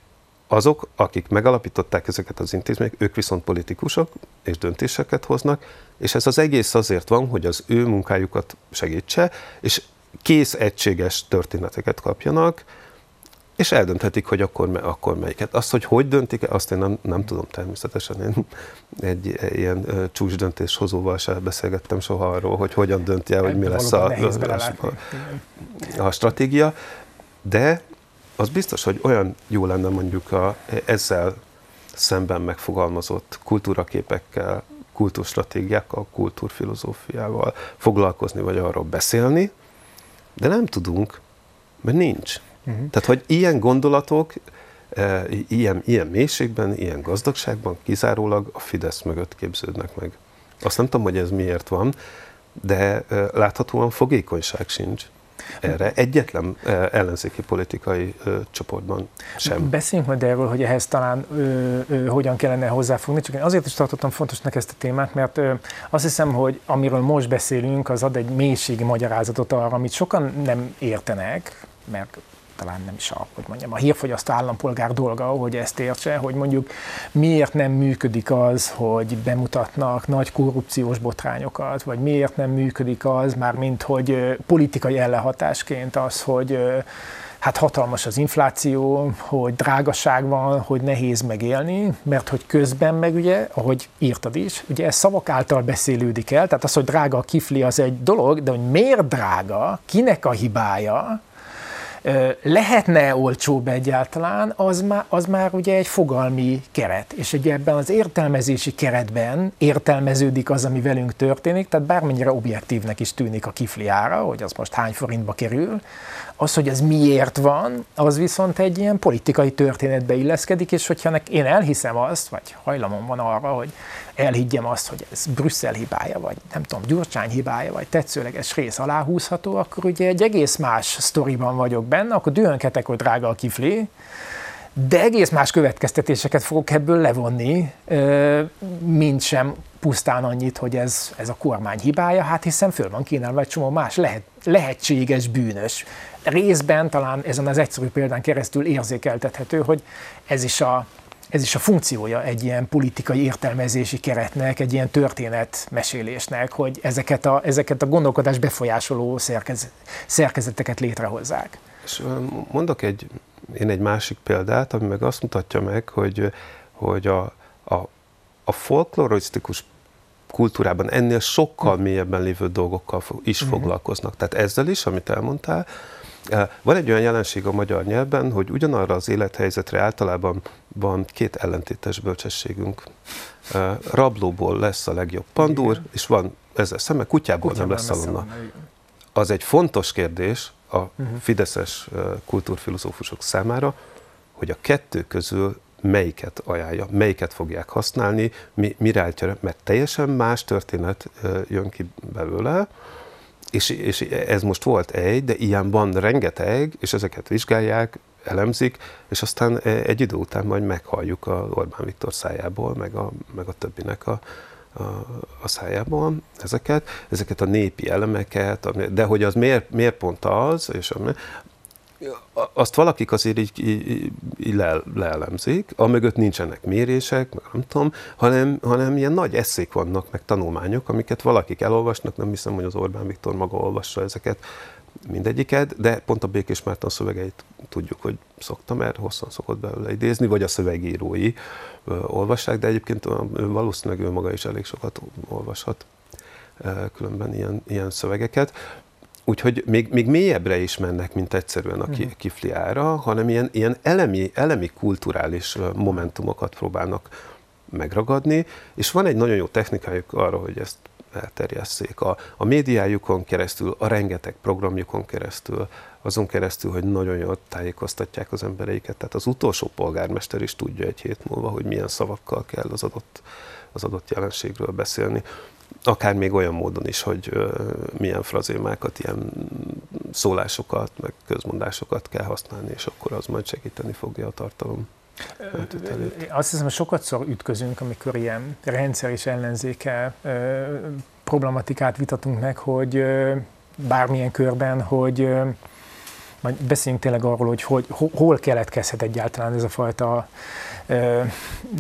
azok, akik megalapították ezeket az intézményeket, ők viszont politikusok és döntéseket hoznak, és ez az egész azért van, hogy az ő munkájukat segítse, és kész egységes történeteket kapjanak, és eldönthetik, hogy akkor, akkor melyiket. Azt, hogy hogy döntik, azt én nem, nem tudom természetesen. Én egy, ilyen csúcs döntéshozóval sem beszélgettem soha arról, hogy hogyan dönti el, hogy mi lesz a, a, a, a stratégia, de az biztos, hogy olyan jó lenne mondjuk a, ezzel szemben megfogalmazott kultúraképekkel, kultúrstratégiákkal, kultúrfilozófiával foglalkozni, vagy arról beszélni, de nem tudunk, mert nincs. Uh-huh. Tehát, hogy ilyen gondolatok, e, ilyen, ilyen mélységben, ilyen gazdagságban kizárólag a Fidesz mögött képződnek meg. Azt nem tudom, hogy ez miért van, de e, láthatóan fogékonyság sincs erre egyetlen ellenzéki politikai ö, csoportban sem. Beszéljünk majd erről, hogy ehhez talán ö, ö, hogyan kellene hozzáfogni, csak én azért is tartottam fontosnak ezt a témát, mert ö, azt hiszem, hogy amiről most beszélünk, az ad egy mélységi magyarázatot arra, amit sokan nem értenek, mert talán nem is a, hogy mondjam, a hírfogyasztó állampolgár dolga, hogy ezt értse, hogy mondjuk miért nem működik az, hogy bemutatnak nagy korrupciós botrányokat, vagy miért nem működik az, már mint hogy politikai ellenhatásként az, hogy hát hatalmas az infláció, hogy drágaság van, hogy nehéz megélni, mert hogy közben meg ugye, ahogy írtad is, ugye ez szavak által beszélődik el, tehát az, hogy drága a kifli, az egy dolog, de hogy miért drága, kinek a hibája, lehetne olcsóbb egyáltalán, az már, az már ugye egy fogalmi keret, és ugye ebben az értelmezési keretben értelmeződik az, ami velünk történik, tehát bármennyire objektívnek is tűnik a kifli ára, hogy az most hány forintba kerül, Az, hogy ez miért van, az viszont egy ilyen politikai történetbe illeszkedik, és hogyha én elhiszem azt, vagy hajlamom van arra, hogy elhiggyem azt, hogy ez Brüsszel hibája, vagy nem tudom, Gyurcsány hibája, vagy tetszőleges rész aláhúzható, akkor ugye egy egész más sztoriban vagyok benne, akkor dühönketek, hogy drága a kifli, de egész más következtetéseket fogok ebből levonni, mint sem pusztán annyit, hogy ez, ez a kormány hibája, hát hiszen föl van kínálva egy csomó más lehet, lehetséges bűnös. Részben talán ezen az egyszerű példán keresztül érzékeltethető, hogy ez is a, ez is a funkciója egy ilyen politikai értelmezési keretnek, egy ilyen történetmesélésnek, hogy ezeket a, ezeket a gondolkodás befolyásoló szerkez, szerkezeteket létrehozzák. És mondok egy, én egy másik példát, ami meg azt mutatja meg, hogy, hogy a, a, a folklorisztikus kultúrában ennél sokkal mélyebben lévő dolgokkal is mhm. foglalkoznak. Tehát ezzel is, amit elmondtál, van egy olyan jelenség a magyar nyelvben, hogy ugyanarra az élethelyzetre általában van két ellentétes bölcsességünk. Rablóból lesz a legjobb pandúr, Igen. és van ezzel szemben kutyából nem lesz szalonna. Az egy fontos kérdés a uh-huh. fideszes kultúrfilozófusok számára, hogy a kettő közül melyiket ajánlja, melyiket fogják használni, mi, mire állítja, mert teljesen más történet jön ki belőle, és, és ez most volt egy, de ilyen van rengeteg, és ezeket vizsgálják, elemzik, és aztán egy idő után majd meghalljuk a Orbán Viktor szájából, meg a, meg a többinek a, a, a szájából ezeket, ezeket a népi elemeket, de hogy az miért, miért pont az, és azt valakik azért így, így, így le, leelemzik, amögött nincsenek mérések, meg nem tudom, hanem, hanem ilyen nagy eszék vannak, meg tanulmányok, amiket valakik elolvasnak, nem hiszem, hogy az Orbán Viktor maga olvassa ezeket mindegyiket, de pont a Békés Márton szövegeit tudjuk, hogy szokta, mert hosszan szokott belőle idézni, vagy a szövegírói ö, olvassák, de egyébként valószínűleg ő maga is elég sokat olvashat különben ilyen, ilyen szövegeket. Úgyhogy még, még mélyebbre is mennek, mint egyszerűen a ki, mhm. kifliára, hanem ilyen, ilyen elemi, elemi kulturális momentumokat próbálnak megragadni, és van egy nagyon jó technikájuk arra, hogy ezt elterjesszék. A, a médiájukon keresztül, a rengeteg programjukon keresztül, azon keresztül, hogy nagyon jól tájékoztatják az embereiket. Tehát az utolsó polgármester is tudja egy hét múlva, hogy milyen szavakkal kell az adott, az adott jelenségről beszélni akár még olyan módon is, hogy milyen frazémákat, ilyen szólásokat, meg közmondásokat kell használni, és akkor az majd segíteni fogja a tartalom. Azt hiszem, hogy sokat szor ütközünk, amikor ilyen rendszer és ellenzéke problematikát vitatunk meg, hogy bármilyen körben, hogy majd beszéljünk tényleg arról, hogy, hogy hol keletkezhet egyáltalán ez a fajta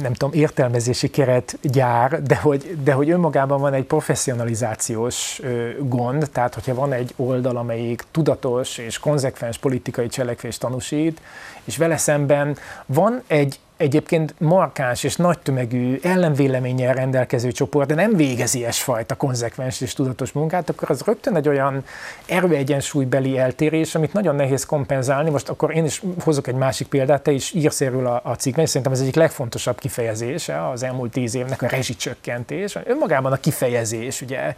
nem tudom, értelmezési keret gyár, de hogy, de hogy önmagában van egy professzionalizációs gond, tehát hogyha van egy oldal, amelyik tudatos és konzekvens politikai cselekvést tanúsít, és vele szemben van egy egyébként markáns és nagy tömegű ellenvéleménnyel rendelkező csoport, de nem végezi ilyesfajta konzekvens és tudatos munkát, akkor az rögtön egy olyan erőegyensúlybeli eltérés, amit nagyon nehéz kompenzálni. Most akkor én is hozok egy másik példát, te is írsz erről a, a cikkben, és szerintem ez egyik legfontosabb kifejezése az elmúlt tíz évnek a rezsicsökkentés. Önmagában a kifejezés, ugye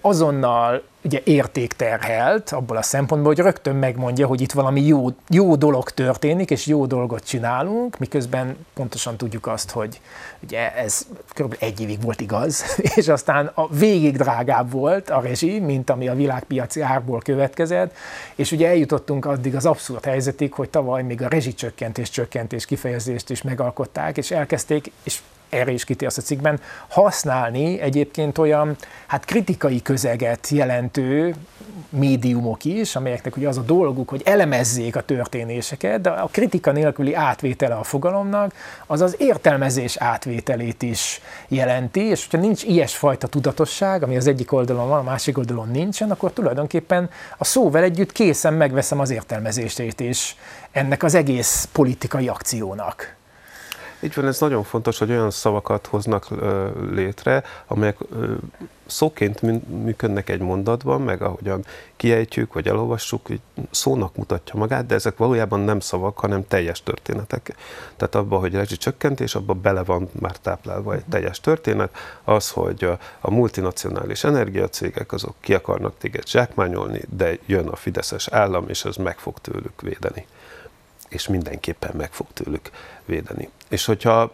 azonnal ugye értékterhelt abból a szempontból, hogy rögtön megmondja, hogy itt valami jó, jó dolog történik, és jó dolgot csinálunk, miközben pontosan tudjuk azt, hogy ugye ez kb. egy évig volt igaz, és aztán a végig drágább volt a rezsi, mint ami a világpiaci árból következett, és ugye eljutottunk addig az abszurd helyzetig, hogy tavaly még a rezsicsökkentés csökkentés kifejezést is megalkották, és elkezdték, és erre is kitérsz a cikkben, használni egyébként olyan hát kritikai közeget jelentő médiumok is, amelyeknek ugye az a dolguk, hogy elemezzék a történéseket, de a kritika nélküli átvétele a fogalomnak, az az értelmezés átvételét is jelenti, és hogyha nincs ilyesfajta tudatosság, ami az egyik oldalon van, a másik oldalon nincsen, akkor tulajdonképpen a szóval együtt készen megveszem az értelmezését is ennek az egész politikai akciónak. Így van, ez nagyon fontos, hogy olyan szavakat hoznak létre, amelyek szóként működnek egy mondatban, meg ahogyan kiejtjük, vagy elolvassuk, szónak mutatja magát, de ezek valójában nem szavak, hanem teljes történetek. Tehát abban, hogy rezsi csökkentés, abban bele van már táplálva egy teljes történet, az, hogy a multinacionális energiacégek azok ki akarnak téged zsákmányolni, de jön a fideszes állam, és ez meg fog tőlük védeni. És mindenképpen meg fog tőlük védeni. És hogyha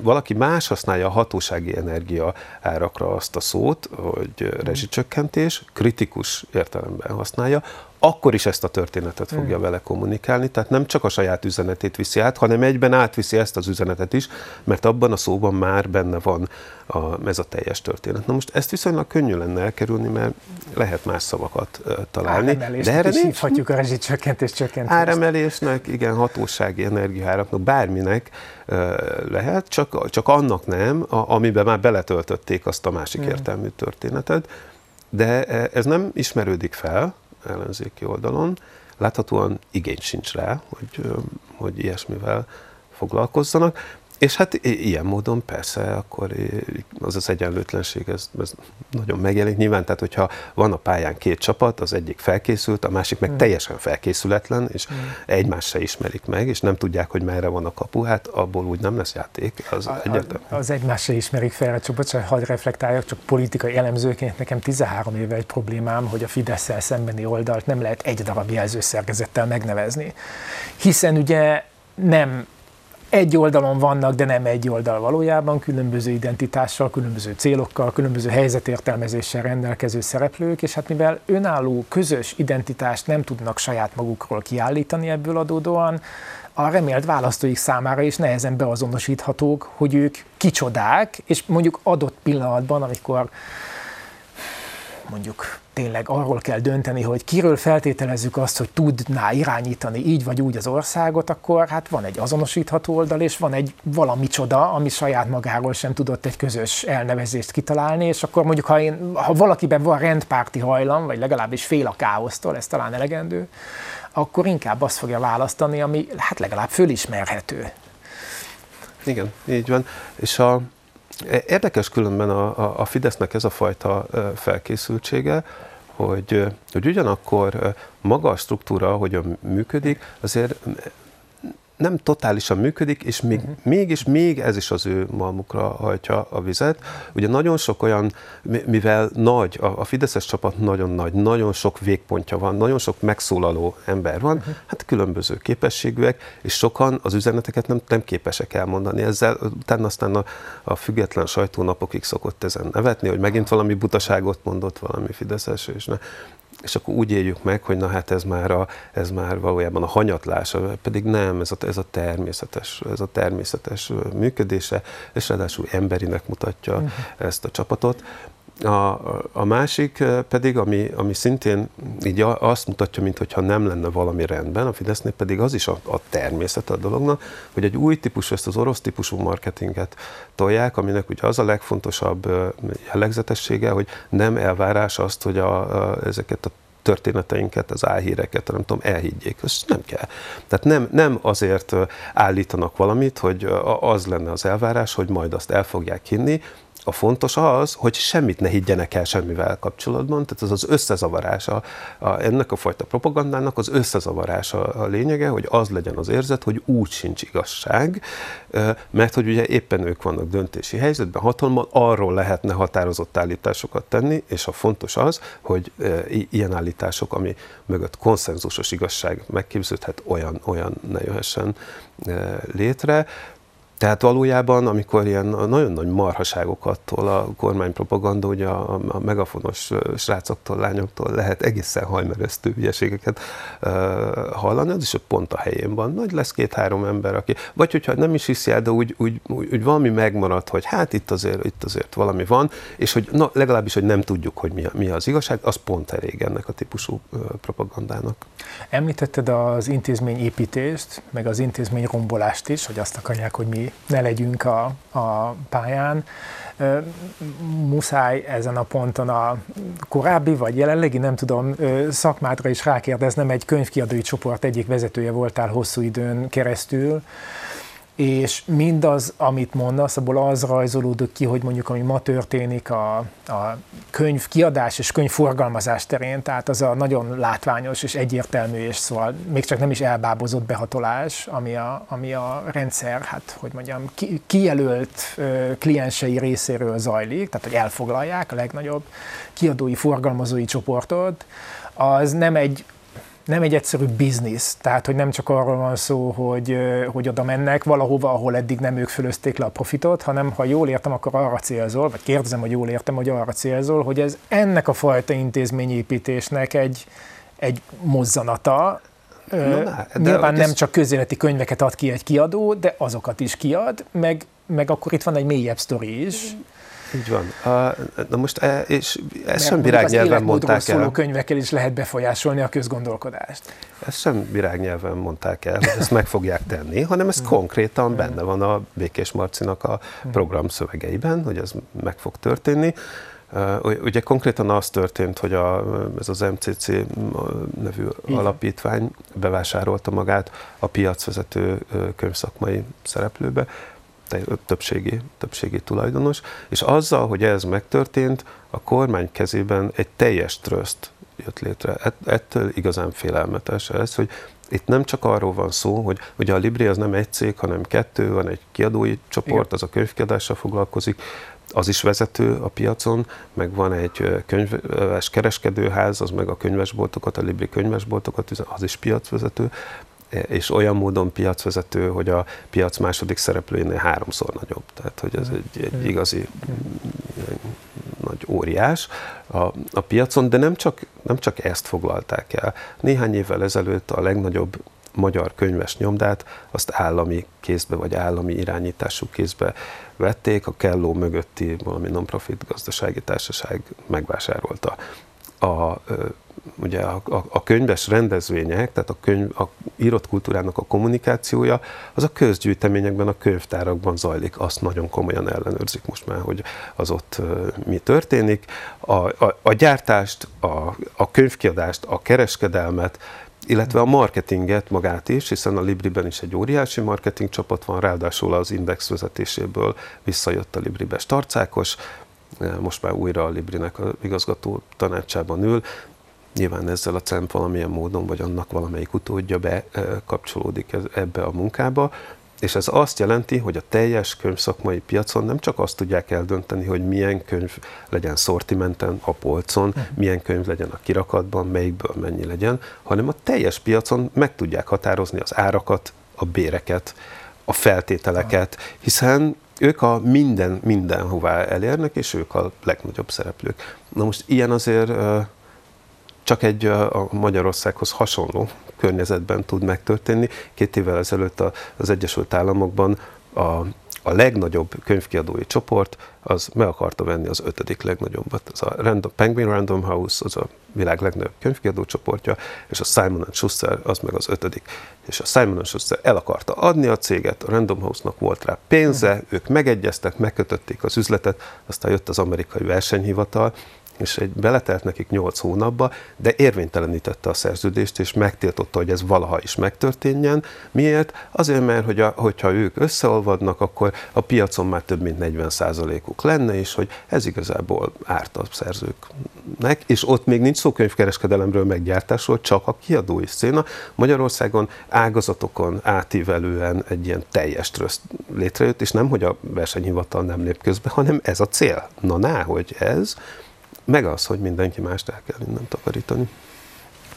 valaki más használja a hatósági energia árakra azt a szót, hogy rezsicsökkentés, kritikus értelemben használja, akkor is ezt a történetet fogja mm. vele kommunikálni, tehát nem csak a saját üzenetét viszi át, hanem egyben átviszi ezt az üzenetet is, mert abban a szóban már benne van a, ez a teljes történet. Na most ezt viszonylag könnyű lenne elkerülni, mert lehet más szavakat uh, találni. De erre is hívhatjuk a rezsicsökkentés csökkentést. Áremelésnek, igen, hatósági energiáraknak, bárminek uh, lehet, csak, csak annak nem, a, amiben már beletöltötték azt a másik mm. értelmű történetet. De ez nem ismerődik fel, ellenzéki oldalon. Láthatóan igény sincs rá, hogy, hogy ilyesmivel foglalkozzanak. És hát ilyen módon persze akkor az az egyenlőtlenség, ez, ez nagyon megjelenik nyilván, tehát hogyha van a pályán két csapat, az egyik felkészült, a másik meg mm. teljesen felkészületlen, és mm. egymást se ismerik meg, és nem tudják, hogy merre van a kapu, hát abból úgy nem lesz játék, az a, egyértelmű. Az egymást se ismerik fel, csak bocsánat, hadd reflektáljak, csak politikai elemzőként nekem 13 éve egy problémám, hogy a fidesz szembeni oldalt nem lehet egy darab jelzőszerkezettel megnevezni. Hiszen ugye nem egy oldalon vannak, de nem egy oldal valójában, különböző identitással, különböző célokkal, különböző helyzetértelmezéssel rendelkező szereplők, és hát mivel önálló, közös identitást nem tudnak saját magukról kiállítani ebből adódóan, a remélt választóik számára is nehezen beazonosíthatók, hogy ők kicsodák, és mondjuk adott pillanatban, amikor mondjuk tényleg arról kell dönteni, hogy kiről feltételezzük azt, hogy tudná irányítani így vagy úgy az országot, akkor hát van egy azonosítható oldal, és van egy valami csoda, ami saját magáról sem tudott egy közös elnevezést kitalálni, és akkor mondjuk, ha, én, ha valakiben van rendpárti hajlam, vagy legalábbis fél a káosztól, ez talán elegendő, akkor inkább azt fogja választani, ami hát legalább fölismerhető. Igen, így van. És a, Érdekes különben a, a, Fidesznek ez a fajta felkészültsége, hogy, hogy ugyanakkor maga a struktúra, hogyan működik, azért nem totálisan működik, és még, uh-huh. mégis még ez is az ő malmukra hajtja a vizet. Ugye nagyon sok olyan, mivel nagy, a, a Fideszes csapat nagyon nagy, nagyon sok végpontja van, nagyon sok megszólaló ember van, uh-huh. hát különböző képességűek, és sokan az üzeneteket nem, nem képesek elmondani. Ezzel utána aztán a, a független sajtónapokig szokott ezen nevetni, hogy megint valami butaságot mondott valami Fideszes, és ne, és akkor úgy éljük meg, hogy na hát ez már, a, ez már valójában a hanyatlás, pedig nem, ez a, ez a természetes, ez a természetes működése, és ráadásul emberinek mutatja uh-huh. ezt a csapatot. A, a másik pedig, ami, ami szintén így azt mutatja, mintha nem lenne valami rendben, a Fidesznél pedig az is a, a természet a dolognak, hogy egy új típusú, ezt az orosz típusú marketinget tolják, aminek ugye az a legfontosabb jellegzetessége, hogy nem elvárás azt, hogy a, a, ezeket a történeteinket, az álhíreket, nem tudom, elhiggyék. Ez nem kell. Tehát nem, nem azért állítanak valamit, hogy az lenne az elvárás, hogy majd azt el fogják hinni, a fontos az, hogy semmit ne higgyenek el semmivel kapcsolatban, tehát az az összezavarása a, ennek a fajta propagandának az összezavarása a lényege, hogy az legyen az érzet, hogy úgy sincs igazság, mert hogy ugye éppen ők vannak döntési helyzetben, hatalommal, arról lehetne határozott állításokat tenni, és a fontos az, hogy ilyen állítások, ami mögött konszenzusos igazság megképződhet, olyan, olyan ne jöhessen létre. Tehát valójában, amikor ilyen nagyon nagy marhaságokat tol a kormánypropaganda, ugye a, a megafonos srácoktól, lányoktól lehet egészen hajmeresztő hülyeségeket uh, hallani, az is pont a helyén van. Nagy lesz két-három ember, aki, vagy hogyha nem is hiszi de úgy, úgy, úgy, úgy valami megmarad, hogy hát itt azért, itt azért valami van, és hogy na, legalábbis, hogy nem tudjuk, hogy mi, mi az igazság, az pont elég ennek a típusú propagandának. Említetted az intézményépítést, meg az intézmény rombolást is, hogy azt akarják, hogy mi ne legyünk a, a pályán. Muszáj ezen a ponton a korábbi vagy jelenlegi, nem tudom, szakmádra is rákérdeznem, egy könyvkiadói csoport egyik vezetője voltál hosszú időn keresztül. És mindaz, amit mondasz, abból az rajzolódik ki, hogy mondjuk ami ma történik a, a könyv kiadás és könyvforgalmazás terén, tehát az a nagyon látványos és egyértelmű, és szóval még csak nem is elbábozott behatolás, ami a, ami a rendszer, hát hogy mondjam, ki, kijelölt ö, kliensei részéről zajlik, tehát hogy elfoglalják a legnagyobb kiadói, forgalmazói csoportot, az nem egy nem egy egyszerű biznisz, tehát hogy nem csak arról van szó, hogy, hogy oda mennek valahova, ahol eddig nem ők fölözték le a profitot, hanem ha jól értem, akkor arra célzol, vagy kérdezem, hogy jól értem, hogy arra célzol, hogy ez ennek a fajta intézményépítésnek egy, egy mozzanata, Na, de Nyilván nem ez... csak közéleti könyveket ad ki egy kiadó, de azokat is kiad, meg, meg akkor itt van egy mélyebb sztori is. Így van. Na most, e, és ezt sem virágnyelven mondták el. könyvekkel is lehet befolyásolni a közgondolkodást. Ezt sem virágnyelven mondták el, hogy ezt meg fogják tenni, hanem ez konkrétan benne van a Békés Marcinak a program szövegeiben, hogy ez meg fog történni. Ugye konkrétan az történt, hogy a, ez az MCC nevű Igen. alapítvány bevásárolta magát a piacvezető könyvszakmai szereplőbe, többségi, többségi tulajdonos, és azzal, hogy ez megtörtént, a kormány kezében egy teljes tröszt jött létre. Ettől igazán félelmetes ez, hogy itt nem csak arról van szó, hogy ugye a Libri az nem egy cég, hanem kettő, van egy kiadói csoport, Igen. az a könyvkiadással foglalkozik, az is vezető a piacon, meg van egy könyves kereskedőház, az meg a könyvesboltokat, a Libri könyvesboltokat, az is piacvezető, és olyan módon piacvezető, hogy a piac második szereplőjénél háromszor nagyobb. Tehát, hogy ez egy, egy igazi nagy óriás a, a piacon, de nem csak, nem csak ezt foglalták el. Néhány évvel ezelőtt a legnagyobb magyar könyves nyomdát, azt állami kézbe vagy állami irányítású kézbe vették, a Kelló mögötti valami non-profit gazdasági társaság megvásárolta. A ugye a, a, a könyves rendezvények, tehát a, könyv, a írott kultúrának a kommunikációja, az a közgyűjteményekben, a könyvtárakban zajlik. Azt nagyon komolyan ellenőrzik most már, hogy az ott mi történik. A, a, a gyártást, a, a könyvkiadást, a kereskedelmet, illetve a marketinget magát is, hiszen a Libriben is egy óriási marketing csapat van, ráadásul az Index vezetéséből visszajött a Libribe Starcákos, most már újra a Librinek a igazgató tanácsában ül, Nyilván ezzel a CEMP valamilyen módon, vagy annak valamelyik utódja bekapcsolódik ebbe a munkába, és ez azt jelenti, hogy a teljes könyvszakmai piacon nem csak azt tudják eldönteni, hogy milyen könyv legyen szortimenten, a polcon, uh-huh. milyen könyv legyen a kirakatban, melyikből mennyi legyen, hanem a teljes piacon meg tudják határozni az árakat, a béreket, a feltételeket, hiszen ők a minden, mindenhová elérnek, és ők a legnagyobb szereplők. Na most ilyen azért csak egy a Magyarországhoz hasonló környezetben tud megtörténni. Két évvel ezelőtt az Egyesült Államokban a, a legnagyobb könyvkiadói csoport az meg akarta venni az ötödik legnagyobbat. Az a Random, Penguin Random House, az a világ legnagyobb könyvkiadó csoportja, és a Simon Schuster az meg az ötödik. És a Simon Schuster el akarta adni a céget, a Random House-nak volt rá pénze, ők megegyeztek, megkötötték az üzletet, aztán jött az amerikai versenyhivatal, és egy beletelt nekik 8 hónapba, de érvénytelenítette a szerződést, és megtiltotta, hogy ez valaha is megtörténjen. Miért? Azért, mert hogy a, hogyha ők összeolvadnak, akkor a piacon már több mint 40%-uk lenne, és hogy ez igazából árt a szerzőknek, és ott még nincs szó könyvkereskedelemről, meggyártásról, csak a kiadói széna. Magyarországon ágazatokon átívelően egy ilyen teljes tröszt létrejött, és nem, hogy a versenyhivatal nem lép közbe, hanem ez a cél. Na, ná, hogy ez, meg az, hogy mindenki mást el kell innen takarítani.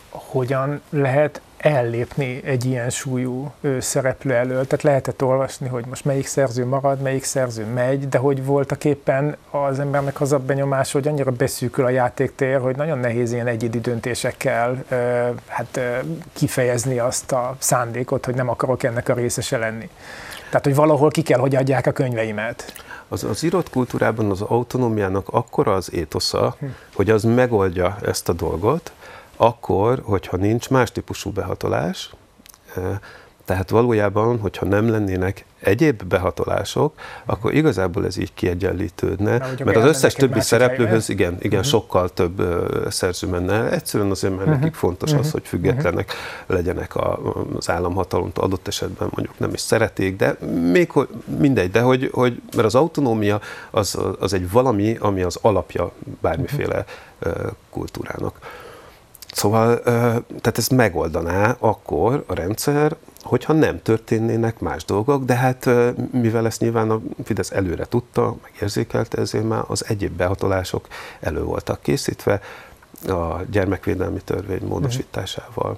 Hogyan lehet ellépni egy ilyen súlyú szereplő elől? Tehát lehetett olvasni, hogy most melyik szerző marad, melyik szerző megy, de hogy voltak éppen az embernek az a benyomás, hogy annyira beszűkül a játéktér, hogy nagyon nehéz ilyen egyedi döntésekkel hát, kifejezni azt a szándékot, hogy nem akarok ennek a részese lenni. Tehát, hogy valahol ki kell, hogy adják a könyveimet. Az, az írott kultúrában az autonómiának akkora az étosza, hogy az megoldja ezt a dolgot, akkor, hogyha nincs más típusú behatolás, Tehát valójában, hogyha nem lennének egyéb behatolások, akkor igazából ez így kiegyenlítődne, Na, mert az összes többi szereplőhöz igen, igen uh-huh. sokkal több uh, szerző menne. Egyszerűen azért, mert uh-huh. nekik fontos uh-huh. az, hogy függetlenek uh-huh. legyenek a, az államhatalomtól, adott esetben mondjuk nem is szeretik, de még mindegy, de hogy, hogy mert az autonómia az, az egy valami, ami az alapja bármiféle uh-huh. kultúrának. Szóval, tehát ezt megoldaná akkor a rendszer, hogyha nem történnének más dolgok, de hát mivel ezt nyilván a Fidesz előre tudta, megérzékelte, ezért már az egyéb behatolások elő voltak készítve a gyermekvédelmi törvény módosításával.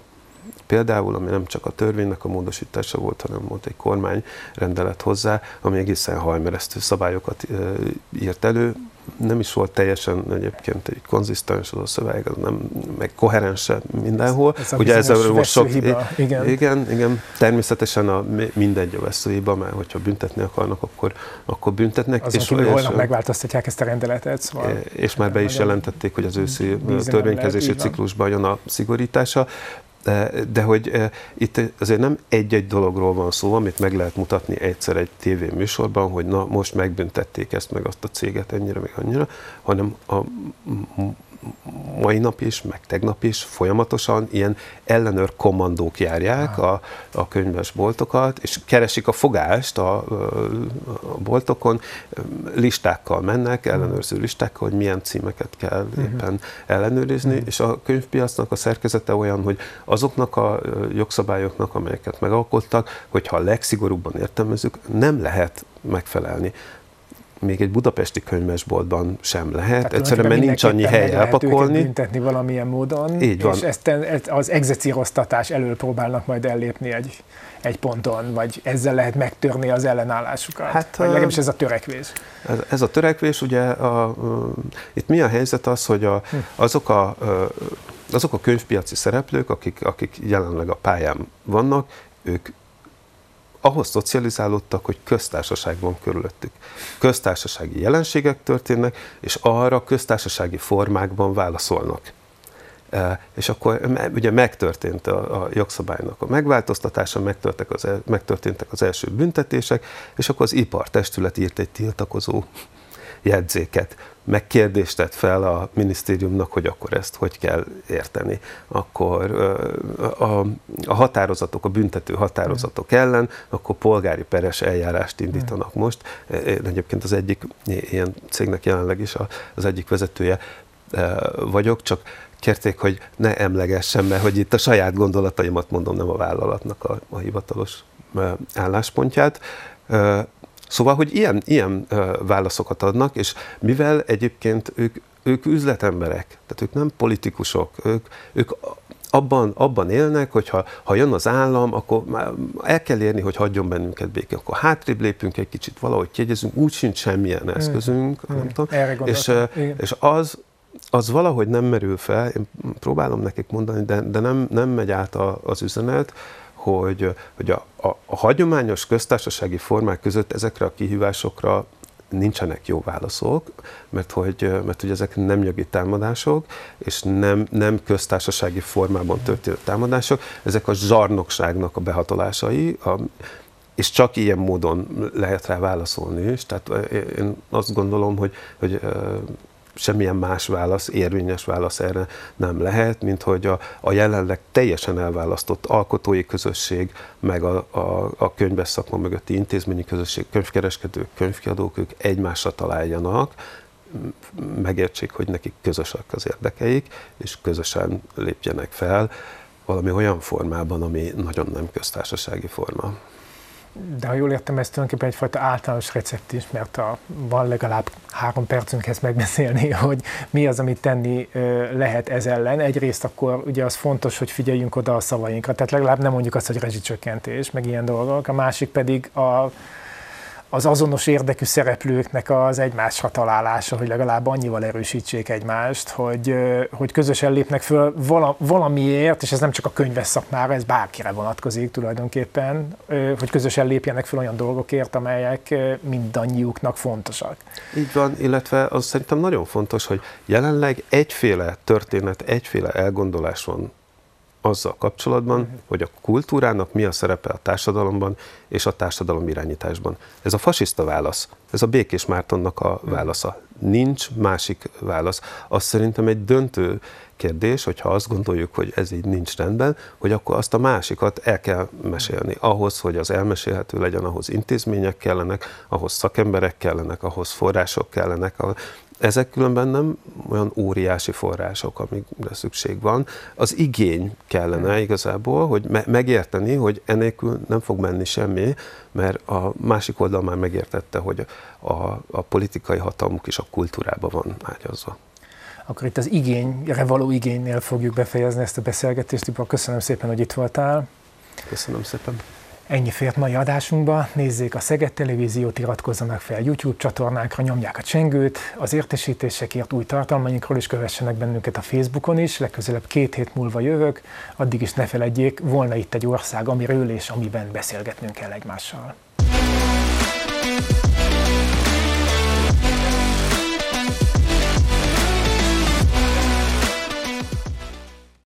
Például, ami nem csak a törvénynek a módosítása volt, hanem volt egy kormány rendelet hozzá, ami egészen hajmeresztő szabályokat írt elő, nem is volt teljesen egyébként egy konzisztens az a szöveg, az nem, meg koherens mindenhol. Ez a Ugye ez a most sok. Igen. igen. igen, természetesen a, mindegy a veszőhiba, mert hogyha büntetni akarnak, akkor, akkor büntetnek. Azon és, kívül és, holnap megváltoztatják ezt a rendeletet. Szóval és már be is jelentették, hogy az őszi törvénykezési ciklusban jön a szigorítása. De, hogy itt azért nem egy-egy dologról van szó, amit meg lehet mutatni egyszer egy tévéműsorban, hogy na most megbüntették ezt meg azt a céget ennyire, meg annyira, hanem a mai nap is, meg tegnap is folyamatosan ilyen ellenőr kommandók járják a, a könyves boltokat, és keresik a fogást a, a boltokon, listákkal mennek, ellenőrző listákkal, hogy milyen címeket kell éppen ellenőrizni, és a könyvpiacnak a szerkezete olyan, hogy azoknak a jogszabályoknak, amelyeket megalkottak, hogyha a legszigorúbban értelmezzük, nem lehet megfelelni még egy budapesti könyvesboltban sem lehet, Tehát egyszerűen mert nincs annyi hely elpakolni. büntetni valamilyen módon, Így van. és ezt az execíroztatás elől próbálnak majd ellépni egy, egy ponton, vagy ezzel lehet megtörni az ellenállásukat. Hát, vagy legalábbis ez a törekvés. Ez, ez a törekvés, ugye a, a, itt mi a helyzet az, hogy a, hm. azok a, a azok a könyvpiaci szereplők, akik, akik jelenleg a pályán vannak, ők ahhoz szocializálódtak, hogy köztársaság van körülöttük. Köztársasági jelenségek történnek, és arra köztársasági formákban válaszolnak. E, és akkor ugye megtörtént a, a jogszabálynak a megváltoztatása, megtörténtek az, el, megtörténtek az első büntetések, és akkor az ipartestület írt egy tiltakozó jegyzéket megkérdést tett fel a minisztériumnak, hogy akkor ezt hogy kell érteni. Akkor a, a határozatok, a büntető határozatok ellen, akkor polgári peres eljárást indítanak most. Én egyébként az egyik ilyen cégnek jelenleg is az egyik vezetője vagyok, csak kérték, hogy ne emlegessem, mert hogy itt a saját gondolataimat mondom, nem a vállalatnak a, a hivatalos álláspontját. Szóval, hogy ilyen, ilyen válaszokat adnak, és mivel egyébként ők, ők üzletemberek, tehát ők nem politikusok, ők, ők abban, abban élnek, hogy ha, ha jön az állam, akkor már el kell érni, hogy hagyjon bennünket békén. Akkor hátrébb lépünk egy kicsit, valahogy kiegyezünk, úgy sincs semmilyen hmm. eszközünk, mm. nem mm. tudom. És, és az, az valahogy nem merül fel, én próbálom nekik mondani, de, de nem, nem megy át a, az üzenet, hogy, hogy a, a, a hagyományos köztársasági formák között ezekre a kihívásokra nincsenek jó válaszok, mert hogy, mert hogy ezek nem jogi támadások, és nem, nem köztársasági formában történő támadások, ezek a zsarnokságnak a behatolásai, a, és csak ilyen módon lehet rá válaszolni is. Tehát én azt gondolom, hogy, hogy semmilyen más válasz, érvényes válasz erre nem lehet, mint hogy a, a jelenleg teljesen elválasztott alkotói közösség, meg a, a, a könyves szakma mögötti intézményi közösség, könyvkereskedők, könyvkiadók, ők egymásra találjanak, megértsék, hogy nekik közösek az érdekeik, és közösen lépjenek fel valami olyan formában, ami nagyon nem köztársasági forma. De ha jól értem, ez tulajdonképpen egyfajta általános recept is, mert a, van legalább három percünk megbeszélni, hogy mi az, amit tenni lehet ez ellen. Egyrészt akkor ugye az fontos, hogy figyeljünk oda a szavainkra, tehát legalább nem mondjuk azt, hogy rezsicsökkentés, meg ilyen dolgok. A másik pedig a, az azonos érdekű szereplőknek az egymásra találása, hogy legalább annyival erősítsék egymást, hogy, hogy közösen lépnek föl valamiért, és ez nem csak a könyves szakmára, ez bárkire vonatkozik tulajdonképpen, hogy közösen lépjenek föl olyan dolgokért, amelyek mindannyiuknak fontosak. Így van, illetve az szerintem nagyon fontos, hogy jelenleg egyféle történet, egyféle elgondolás van azzal kapcsolatban, uh-huh. hogy a kultúrának mi a szerepe a társadalomban és a társadalom irányításban. Ez a fasiszta válasz, ez a Békés Mártonnak a uh-huh. válasza. Nincs másik válasz. Az szerintem egy döntő kérdés, hogyha azt gondoljuk, hogy ez így nincs rendben, hogy akkor azt a másikat el kell mesélni. Ahhoz, hogy az elmesélhető legyen, ahhoz intézmények kellenek, ahhoz szakemberek kellenek, ahhoz források kellenek, ezek különben nem olyan óriási források, amikre szükség van. Az igény kellene igazából, hogy me- megérteni, hogy enélkül nem fog menni semmi, mert a másik oldal már megértette, hogy a, a politikai hatalmuk is a kultúrába van ágyazva. Akkor itt az igényre való igénynél fogjuk befejezni ezt a beszélgetést. Tibor, köszönöm szépen, hogy itt voltál. Köszönöm szépen. Ennyi fért mai adásunkba. Nézzék a Szeged Televíziót, iratkozzanak fel YouTube csatornánkra, nyomják a csengőt, az értesítésekért új tartalmainkról is kövessenek bennünket a Facebookon is, legközelebb két hét múlva jövök, addig is ne feledjék, volna itt egy ország, amiről és amiben beszélgetnünk kell egymással.